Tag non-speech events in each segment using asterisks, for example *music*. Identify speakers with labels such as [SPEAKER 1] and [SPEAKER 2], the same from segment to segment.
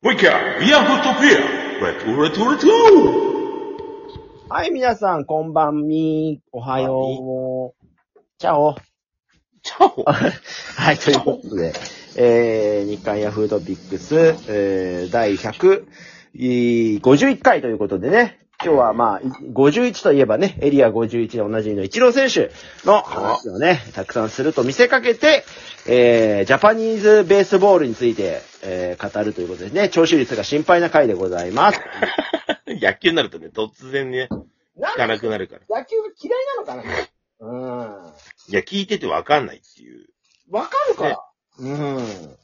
[SPEAKER 1] もう一回、ビアフットピアレッドレッドレッド
[SPEAKER 2] はい、皆さん、こんばんみ。おはよう。チャオ。
[SPEAKER 1] チャオ *laughs*
[SPEAKER 2] はい、ということで、えー、日刊ヤフートピックス、えー、第151回ということでね、今日はまあ、51といえばね、エリア51でおなじみのイチロー選手の話をね、たくさんすると見せかけて、えー、ジャパニーズベースボールについて、えー、語るということですね。聴取率が心配な回でございます。*laughs*
[SPEAKER 1] 野球になるとね、突然ね、聞かなくなるから。
[SPEAKER 2] 野球が嫌いなのかな？うん。
[SPEAKER 1] いや、聞いててわかんないっていう。
[SPEAKER 2] わかるか？ら。うん。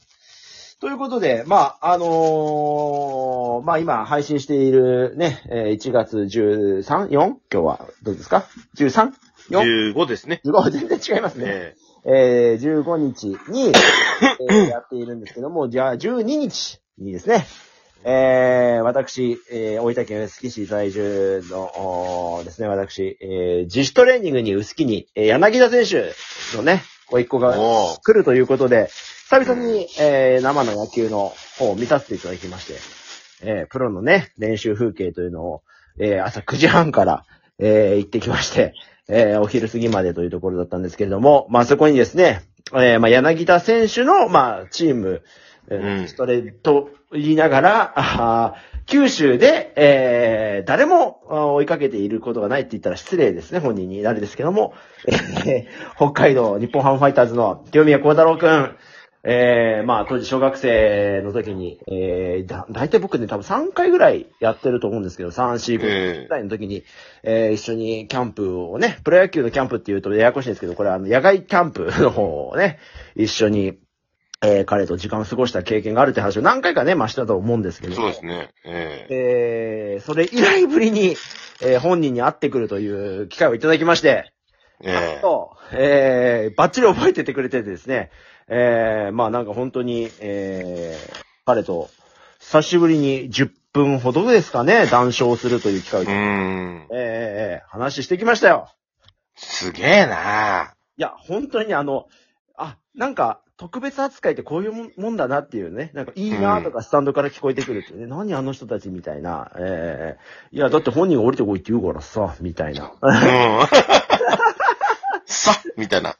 [SPEAKER 2] ということで、まあ、あのーまあ今配信しているね、えー1月 13?4? 今日は、どうですか ?13? 4?
[SPEAKER 1] 15ですね。
[SPEAKER 2] 15全然違いますね。
[SPEAKER 1] え
[SPEAKER 2] えー、15日に、えー *coughs* やっているんですけども、じゃあ12日にですね、えー、私、えー、大分県臼杵市在住の、ですね、私、えー、自主トレーニングに臼杵に、えー柳田選手のね、ご一行
[SPEAKER 1] ー、
[SPEAKER 2] が来るということで、久々に、えー、生の野球の方を見させていただきまして、えー、プロのね、練習風景というのを、えー、朝9時半から、えー、行ってきまして、えー、お昼過ぎまでというところだったんですけれども、まあ、そこにですね、えー、まあ、柳田選手の、まあ、チーム、ストレート言いながら、あー九州で、えー、誰も追いかけていることがないって言ったら失礼ですね、本人にあれですけども、えー北海道日本ハムファイターズの清宮幸太郎くん、えー、まあ当時小学生の時に、えー、だ、大体僕ね多分3回ぐらいやってると思うんですけど、3、4、5
[SPEAKER 1] え
[SPEAKER 2] ぐらいの時に、えー、一緒にキャンプをね、プロ野球のキャンプっていうとややこしいんですけど、これはあの野外キャンプの方をね、一緒に、えー、彼と時間を過ごした経験があるって話を何回かね、まあしたと思うんですけど。
[SPEAKER 1] そうですね。え
[SPEAKER 2] えー、それ以来ぶりに、えー、本人に会ってくるという機会をいただきまして、
[SPEAKER 1] ー、えー、
[SPEAKER 2] と、えー、バッチリ覚えててくれててですね、えー、まあなんか本当に、えー、彼と、久しぶりに10分ほどですかね、談笑するという機会をいただいて、
[SPEAKER 1] うーん。
[SPEAKER 2] えー、えー、話してきましたよ。
[SPEAKER 1] すげえない
[SPEAKER 2] や、本当にねあの、あ、なんか、特別扱いってこういうもんもんだなっていうね、なんかいいなとかスタンドから聞こえてくるっていうね、何あの人たちみたいな、えー、いや、だって本人が降りてこいって言うからさ、みたいな。
[SPEAKER 1] うん。*laughs* さみたいな。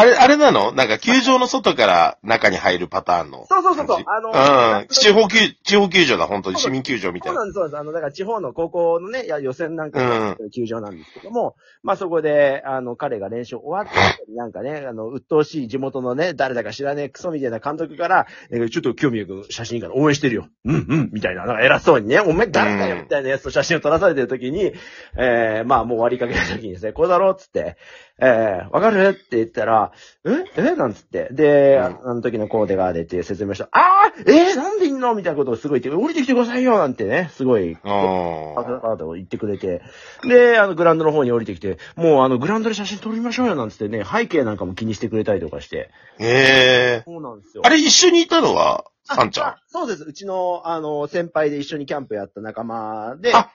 [SPEAKER 1] あれ、あれなの？なんか球場の外から中に入るパターンの
[SPEAKER 2] そうそうそうそう。あの
[SPEAKER 1] うん。地方球、地方球場だ、本当に。市民球場みたいうな。
[SPEAKER 2] そなんです、そうです。あの、だから地方の高校のね、いや予選なんか
[SPEAKER 1] うん
[SPEAKER 2] がやってる球場なんですけども、まあそこで、あの、彼が練習終わった後になんかね、あの、鬱陶しい地元のね、誰だか知らねえクソみたいな監督から、えーちょっと興味く写真から応援してるよ。うんうん、みたいな、なんか偉そうにね、お前誰だよ、
[SPEAKER 1] うん
[SPEAKER 2] みたいなやつと写真を撮らされてる時に、えー、まあもう終わりかけた時にですね、こうだろうっつって、えー、わかる？って言ったら、ええ？なんつって。で、
[SPEAKER 1] うん
[SPEAKER 2] あの時のコーデが出て説明した。あーえ？ー、なんでいんの？みたいなことをすごい言って、降りてきてくださいよなんてね、すごい、
[SPEAKER 1] うん。
[SPEAKER 2] ああと言ってくれて。で、あの、グラウンドの方に降りてきて、もうあの、グラウンドで写真撮りましょうよなんつってね、背景なんかも気にしてくれたりとかして。
[SPEAKER 1] ええ
[SPEAKER 2] そうなんですよ。
[SPEAKER 1] あれ一緒にいたのは、あんちゃん？
[SPEAKER 2] あ。そうです。うちの、あの、先輩で一緒にキャンプやった仲間で。
[SPEAKER 1] あ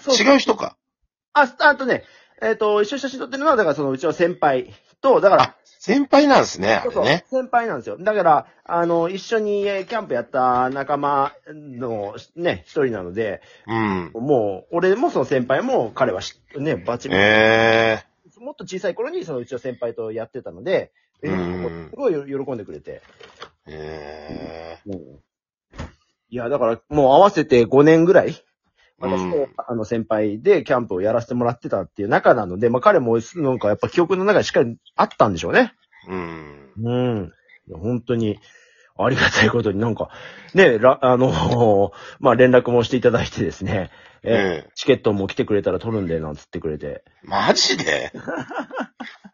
[SPEAKER 2] そう
[SPEAKER 1] 違う人か。
[SPEAKER 2] あ、あとね、えっ、と、一緒に写真撮ってるのは、だからそのうちの先輩と、だから、
[SPEAKER 1] あ、先輩なんですね、あ
[SPEAKER 2] そうそう
[SPEAKER 1] れね。
[SPEAKER 2] 先輩なんですよ。だから、あの、一緒にえーキャンプやった仲間のね、一人なので、
[SPEAKER 1] うん。
[SPEAKER 2] もう、俺もその先輩も彼はしね、バチリ、
[SPEAKER 1] え
[SPEAKER 2] もっと小さい頃にそのうちの先輩とやってたので、え
[SPEAKER 1] うん
[SPEAKER 2] すごい喜んでくれて。
[SPEAKER 1] ええ
[SPEAKER 2] いや、だからもう合わせて5年ぐらい、私と、
[SPEAKER 1] うん
[SPEAKER 2] あの先輩でキャンプをやらせてもらってたっていう中なので、まあ彼もなんかやっぱ記憶の中にしっかりあったんでしょうね。
[SPEAKER 1] えうん。
[SPEAKER 2] うん。本当に、ありがたいことになんか、ね、ら、あの、*laughs* まあ、連絡もしていただいてですね、えー
[SPEAKER 1] ええ
[SPEAKER 2] チケットも来てくれたら取るんで、なんつってくれて。
[SPEAKER 1] マジで？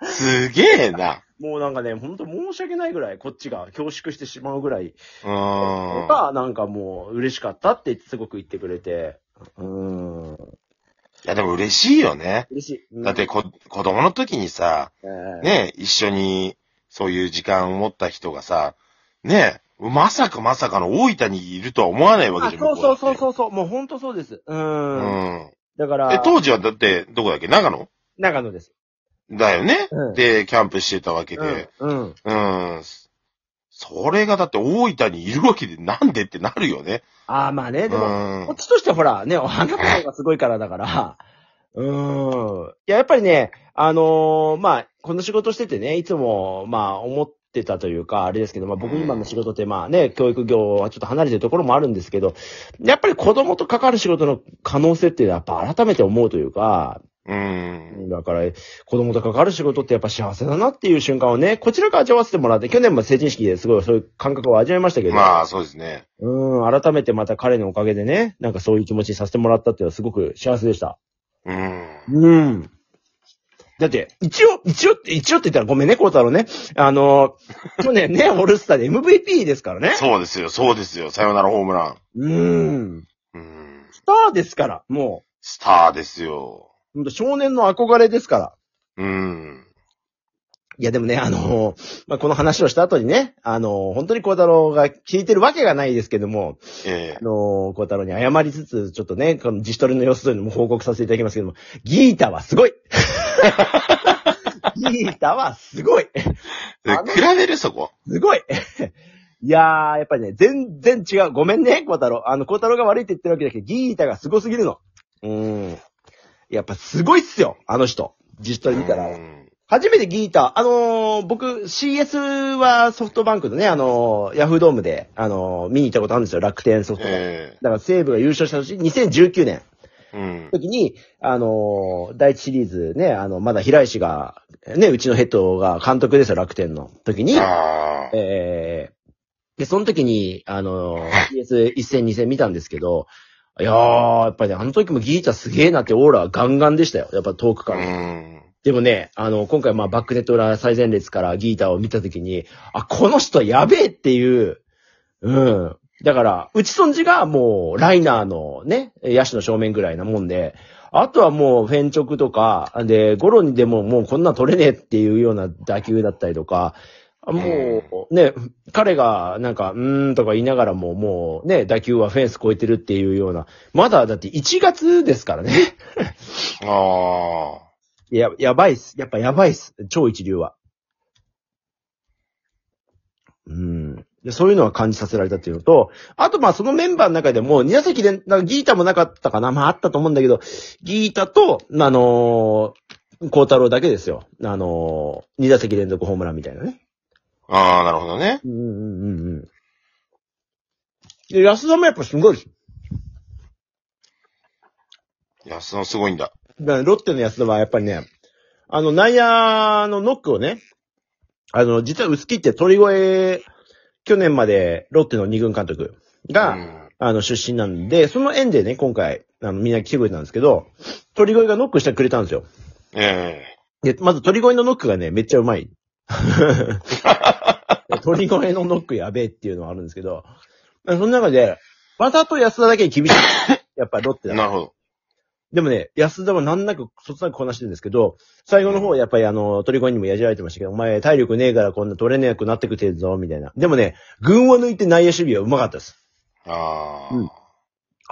[SPEAKER 1] すげえな。
[SPEAKER 2] もうなんかね、ほんと申し訳ないぐらい、こっちが恐縮してしまうぐらい、
[SPEAKER 1] うん。
[SPEAKER 2] が、なんかもう嬉しかったってすごく言ってくれて、うーん。
[SPEAKER 1] いや、でも嬉しいよね。
[SPEAKER 2] 嬉しい。
[SPEAKER 1] だって、こ、子供の時にさ、
[SPEAKER 2] えー
[SPEAKER 1] ね、一緒に、そういう時間を持った人がさ、ね、まさかまさかの大分にいるとは思わないわけ
[SPEAKER 2] あ、
[SPEAKER 1] じゃん。
[SPEAKER 2] そうそうそう
[SPEAKER 1] う。
[SPEAKER 2] そうそう、もうほんとそうです。うーん。
[SPEAKER 1] うん。
[SPEAKER 2] だから、
[SPEAKER 1] え、当時はだって、どこだっけ？長野？
[SPEAKER 2] 長野です。
[SPEAKER 1] だよね、
[SPEAKER 2] うん
[SPEAKER 1] で、キャンプしてたわけで。
[SPEAKER 2] うん。うん。
[SPEAKER 1] うん。それがだって大分にいるわけでなんでってなるよね。
[SPEAKER 2] ああ、まあね、で
[SPEAKER 1] う
[SPEAKER 2] も、
[SPEAKER 1] ん
[SPEAKER 2] こっ。ちとしてはほら、ね、あなたの方がすごいからだから、うーん。いや、やっぱりね、あのーまあ、この仕事しててね、いつも、まあ、思ってたというか、あれですけど、まあ僕今の仕事ってまあね、教育業はちょっと離れてるところもあるんですけど、やっぱり子供と関わる仕事の可能性っていうのはやっぱ改めて思うというか、
[SPEAKER 1] うん。
[SPEAKER 2] だから、子供と関わる仕事ってやっぱ幸せだなっていう瞬間をね、こちらから味わわせてもらって、去年も成人式ですごいそういう感覚を味わいましたけど、
[SPEAKER 1] まあ、そうですね。
[SPEAKER 2] うん、改めてまた彼のおかげでね、なんかそういう気持ちにさせてもらったっていうのはすごく幸せでした。
[SPEAKER 1] うん。
[SPEAKER 2] うん。だって、一応、一応って、一応って言ったらごめんね、コウタロウね。あの、去年ね、*laughs* オールスターで MVP ですからね。
[SPEAKER 1] そうですよ、そうですよ。さよならホームラン。
[SPEAKER 2] うん。
[SPEAKER 1] うん。
[SPEAKER 2] スターですから、も
[SPEAKER 1] スターですよ。
[SPEAKER 2] う、ほんと少年の憧れですから。
[SPEAKER 1] うん。
[SPEAKER 2] いや、でもね、あの、まあ、この話をした後にね、あの、本当にコウタロウが聞いてるわけがないですけども、
[SPEAKER 1] え
[SPEAKER 2] あの、コウタロウに謝りつつ、ちょっとね、この自主トレの様子というのも報告させていただきますけども、ギータはすごい *laughs* ギータはすごい
[SPEAKER 1] え
[SPEAKER 2] あの
[SPEAKER 1] 比べるそこ？
[SPEAKER 2] すごいいやー、やっぱりね、全然違う。ごめんね、コウタロウ。あの、コウタロウが悪いって言ってるわけだけど、ギータがすごすぎるの。うーん。やっぱすごいっすよ、あの人。自主トレ見たら。
[SPEAKER 1] うん
[SPEAKER 2] 初めてギータ、あのー僕 CS はソフトバンクのね、あのーヤフードームで、あのー見に行ったことあるんですよ、楽天ソフトバンク。
[SPEAKER 1] え
[SPEAKER 2] だから西武が優勝した年、2019年
[SPEAKER 1] えうん。
[SPEAKER 2] 時に、あのー第一シリーズね、あの、まだ平石が、ね、うちのヘッドが監督ですよ、楽天の時に、
[SPEAKER 1] ああ。
[SPEAKER 2] えー、で、その時に、あのー CS1 戦2戦見たんですけど、いやー、やっぱりね、あの時もギータすげーなってオーラガンガンでしたよ。やっぱ遠くか
[SPEAKER 1] う
[SPEAKER 2] ら。
[SPEAKER 1] ん。
[SPEAKER 2] でもね、あの、今回まあバックネット裏最前列からギーターを見たときに、あ、この人やべえっていう、うん。だから、内損じがもうライナーのね、野手の正面ぐらいなもんで、あとはもうフェンチョクとか、で、ゴロにでももうこんなん取れねえっていうような打球だったりとか、もう、ね、彼がなんか、うーんとか言いながらも、もうね、打球はフェンス越えてるっていうような、まだだって1月ですからね。
[SPEAKER 1] ああ。
[SPEAKER 2] いや、やばいっす。やっぱやばいっす。超一流は。うん。で、そういうのは感じさせられたっていうのと、あとまあそのメンバーの中でも、二打席で、なんかギータもなかったかなまああったと思うんだけど、ギータと、あのー、孝太郎だけですよ。あのー、二打席連続ホームランみたいなね。
[SPEAKER 1] ああ、なるほどね。
[SPEAKER 2] うんうんうんうん。で、安田もやっぱすごいです。
[SPEAKER 1] 安野すごいんだ。
[SPEAKER 2] だからロッテの安田はやっぱりね、あの、内野のノックをね、あの、実は薄木って鳥越、去年までロッテの二軍監督が、
[SPEAKER 1] うん
[SPEAKER 2] あの、出身なんで、その縁でね、今回、あの、みんな来てくれたんですけど、鳥越がノックしてくれたんですよ。
[SPEAKER 1] え
[SPEAKER 2] で、まず鳥越のノックがね、めっちゃうまい。*laughs* 鳥越のノックやべえっていうのはあるんですけど、その中で、わざと安田だけ厳しい。*laughs* やっぱロッテだ
[SPEAKER 1] えなるほど。
[SPEAKER 2] でもね、安田は難なく、そつなくこなしてるんですけど、最後の方やっぱりあの、鳥越にもやじられてましたけど、お前体力ねえからこんな取れなくなってくてるぞ、みたいな。でもね、群を抜いて内野守備はうまかったです。
[SPEAKER 1] ああ。
[SPEAKER 2] うん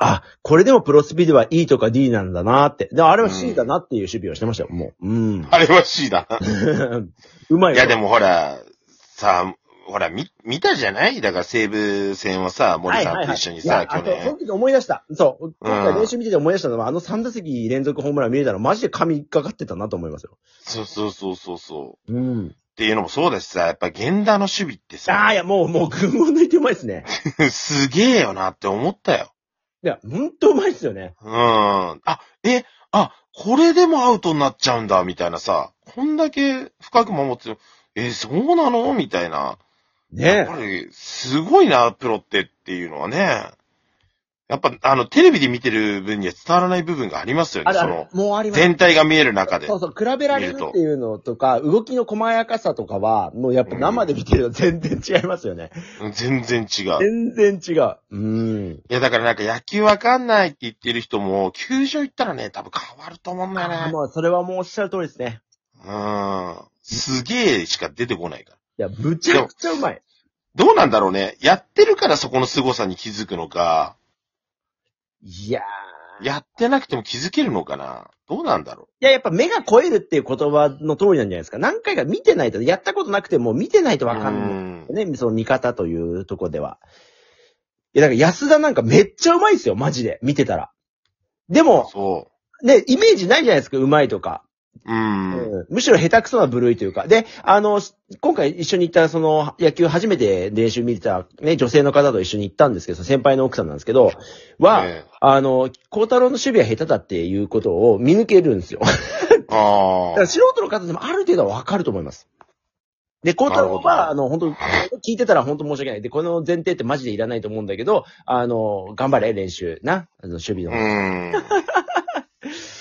[SPEAKER 2] あ、これでもプロスピでは E とか D なんだなって。でもあれは C だなっていう守備をしてましたよ、もう。うん。
[SPEAKER 1] あれは C だな。*laughs*
[SPEAKER 2] うまい
[SPEAKER 1] いや、で
[SPEAKER 2] も、
[SPEAKER 1] もほら、さほら、み、見たじゃない？だから西武戦をさ、森さんと一緒にさ、去
[SPEAKER 2] いやあと、その
[SPEAKER 1] 年。
[SPEAKER 2] 時思い出した。そう。今回練習見てて思い出したのは、あの3打席連続ホームラン見れたらマジで神かかってたなと思いますよ。
[SPEAKER 1] そうそうそうそうそう。
[SPEAKER 2] うん。
[SPEAKER 1] っていうのもそうだしさ、やっぱ源田の守備って
[SPEAKER 2] あ
[SPEAKER 1] さ
[SPEAKER 2] あ、、いや、もう、もう群を抜いてうまいですね。*laughs*
[SPEAKER 1] すげえよなって思ったよ。
[SPEAKER 2] いや、ほんとうまいっすよね。
[SPEAKER 1] うん。あ、え、あ、これでもアウトになっちゃうんだ、みたいなさ、こんだけ深く守って、え、そうなの？みたいな。やっ
[SPEAKER 2] ね
[SPEAKER 1] ぱり、すごいな、プロってっていうのはね。やっぱ、あの、テレビで見てる分には伝わらない部分がありますよね、
[SPEAKER 2] あれあれ
[SPEAKER 1] その、、
[SPEAKER 2] もうあります。
[SPEAKER 1] 全体が見える中で
[SPEAKER 2] そ。うそう、比べられるっていうのとか、動きの細やかさとかは、もうやっぱ生で見てると全然違いますよね。
[SPEAKER 1] 全然違う。
[SPEAKER 2] 全然違う。うん。
[SPEAKER 1] いや、だからなんか野球わかんないって言ってる人も、球場行ったらね、多分変わると思うんだよね。
[SPEAKER 2] もう、それはもうおっしゃる通りですね。
[SPEAKER 1] うん。すげえしか出てこないから。
[SPEAKER 2] いや、むちゃくちゃうまい。
[SPEAKER 1] どうなんだろうね。やってるからそこの凄さに気づくのか、
[SPEAKER 2] いやー。
[SPEAKER 1] やってなくても気づけるのかな。どうなんだろ
[SPEAKER 2] いや、やっぱ目が超えるっていう言葉の通りなんじゃないですか。何回か見てないと、やったことなくても見てないとわかんない。ね、その見方というところでは。いや、だから安田なんかめっちゃうまいですよ、マジで。見てたら。でも、
[SPEAKER 1] そ
[SPEAKER 2] ね、イメージないじゃないですか、うまいとか。
[SPEAKER 1] う。うん。
[SPEAKER 2] うんむしろ下手くそな部類というか。で、あの、今回一緒に行った、その、野球初めて練習見てた、ね、女性の方と一緒に行ったんですけど、先輩の奥さんなんですけど、は、
[SPEAKER 1] ね
[SPEAKER 2] あの、孝太郎の守備は下手だっていうことを見抜けるんですよ。*laughs* だ
[SPEAKER 1] あ
[SPEAKER 2] から素人の方でもある程度はわかると思います。で、孝太郎は、あの、本当聞いてたら本当申し訳ない。で、この前提ってマジでいらないと思うんだけど、あの、頑張れ、練習。な。あの、守備の。
[SPEAKER 1] あ。うん。*laughs*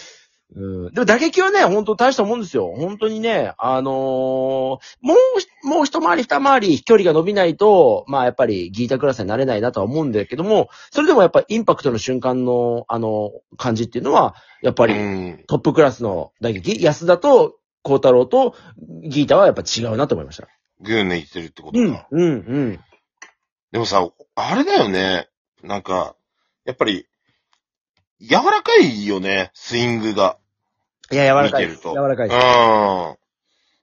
[SPEAKER 2] うん。でも打撃はね、本当大したもんですよ。本当にね、あのーもう、もう一回り二回り飛距離が伸びないと、まあやっぱりギータクラスになれないなとは思うんだけども、それでもやっぱインパクトの瞬間の、あの、感じっていうのは、やっぱ
[SPEAKER 1] う
[SPEAKER 2] り
[SPEAKER 1] ん。
[SPEAKER 2] トップクラスの打撃、安田と孝太郎とギータはやっぱ違うなと思いました。
[SPEAKER 1] グー抜いてるってこと
[SPEAKER 2] うん
[SPEAKER 1] か。、
[SPEAKER 2] うん、うん。
[SPEAKER 1] でもさ、あれだよね。なんか、やっぱり、柔らかいよね、スイングが。
[SPEAKER 2] いや、柔らかいです。
[SPEAKER 1] 見てると
[SPEAKER 2] 柔らかい
[SPEAKER 1] うん。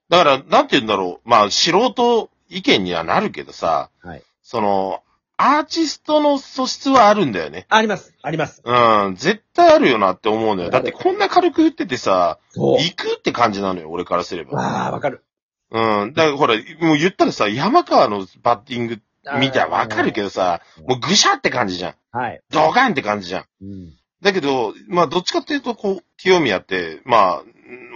[SPEAKER 1] だから、なんて言うんだろう。まあ、素人意見にはなるけどさ、
[SPEAKER 2] はい
[SPEAKER 1] その、アーティストの素質はあるんだよね。
[SPEAKER 2] あります、あります。
[SPEAKER 1] うん、絶対あるよなって思うんだよ。だってこんな軽く打っててさ。行くって感じなのよ、俺からすれば。
[SPEAKER 2] わあ、わかる。
[SPEAKER 1] うん。だからほら、もう言ったらさ、山川のバッティング見たらわかるけどさ、
[SPEAKER 2] うん
[SPEAKER 1] もうぐしゃって感じじゃん。
[SPEAKER 2] はい。
[SPEAKER 1] ドカンって感じじゃん。
[SPEAKER 2] うん。
[SPEAKER 1] だけど、まあ、どっちかっていうと、こう、清宮って、まあ、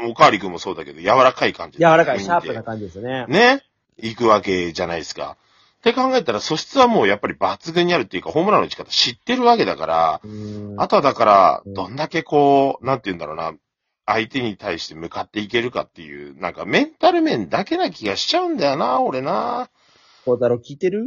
[SPEAKER 1] おかわりくんもそうだけど、柔らかい感じ。
[SPEAKER 2] 柔らかい、シャープな感じですよね。
[SPEAKER 1] ね。行くわけじゃないですか。って考えたら、素質はもうやっぱり抜群にあるっていうか、ホームランの打ち方知ってるわけだから、
[SPEAKER 2] うん
[SPEAKER 1] あとはだから、
[SPEAKER 2] うん
[SPEAKER 1] どんだけこう、なんて言うんだろうな、相手に対して向かっていけるかっていう、なんかメンタル面だけな気がしちゃうんだよな、俺な。
[SPEAKER 2] 孝太郎聞いてる？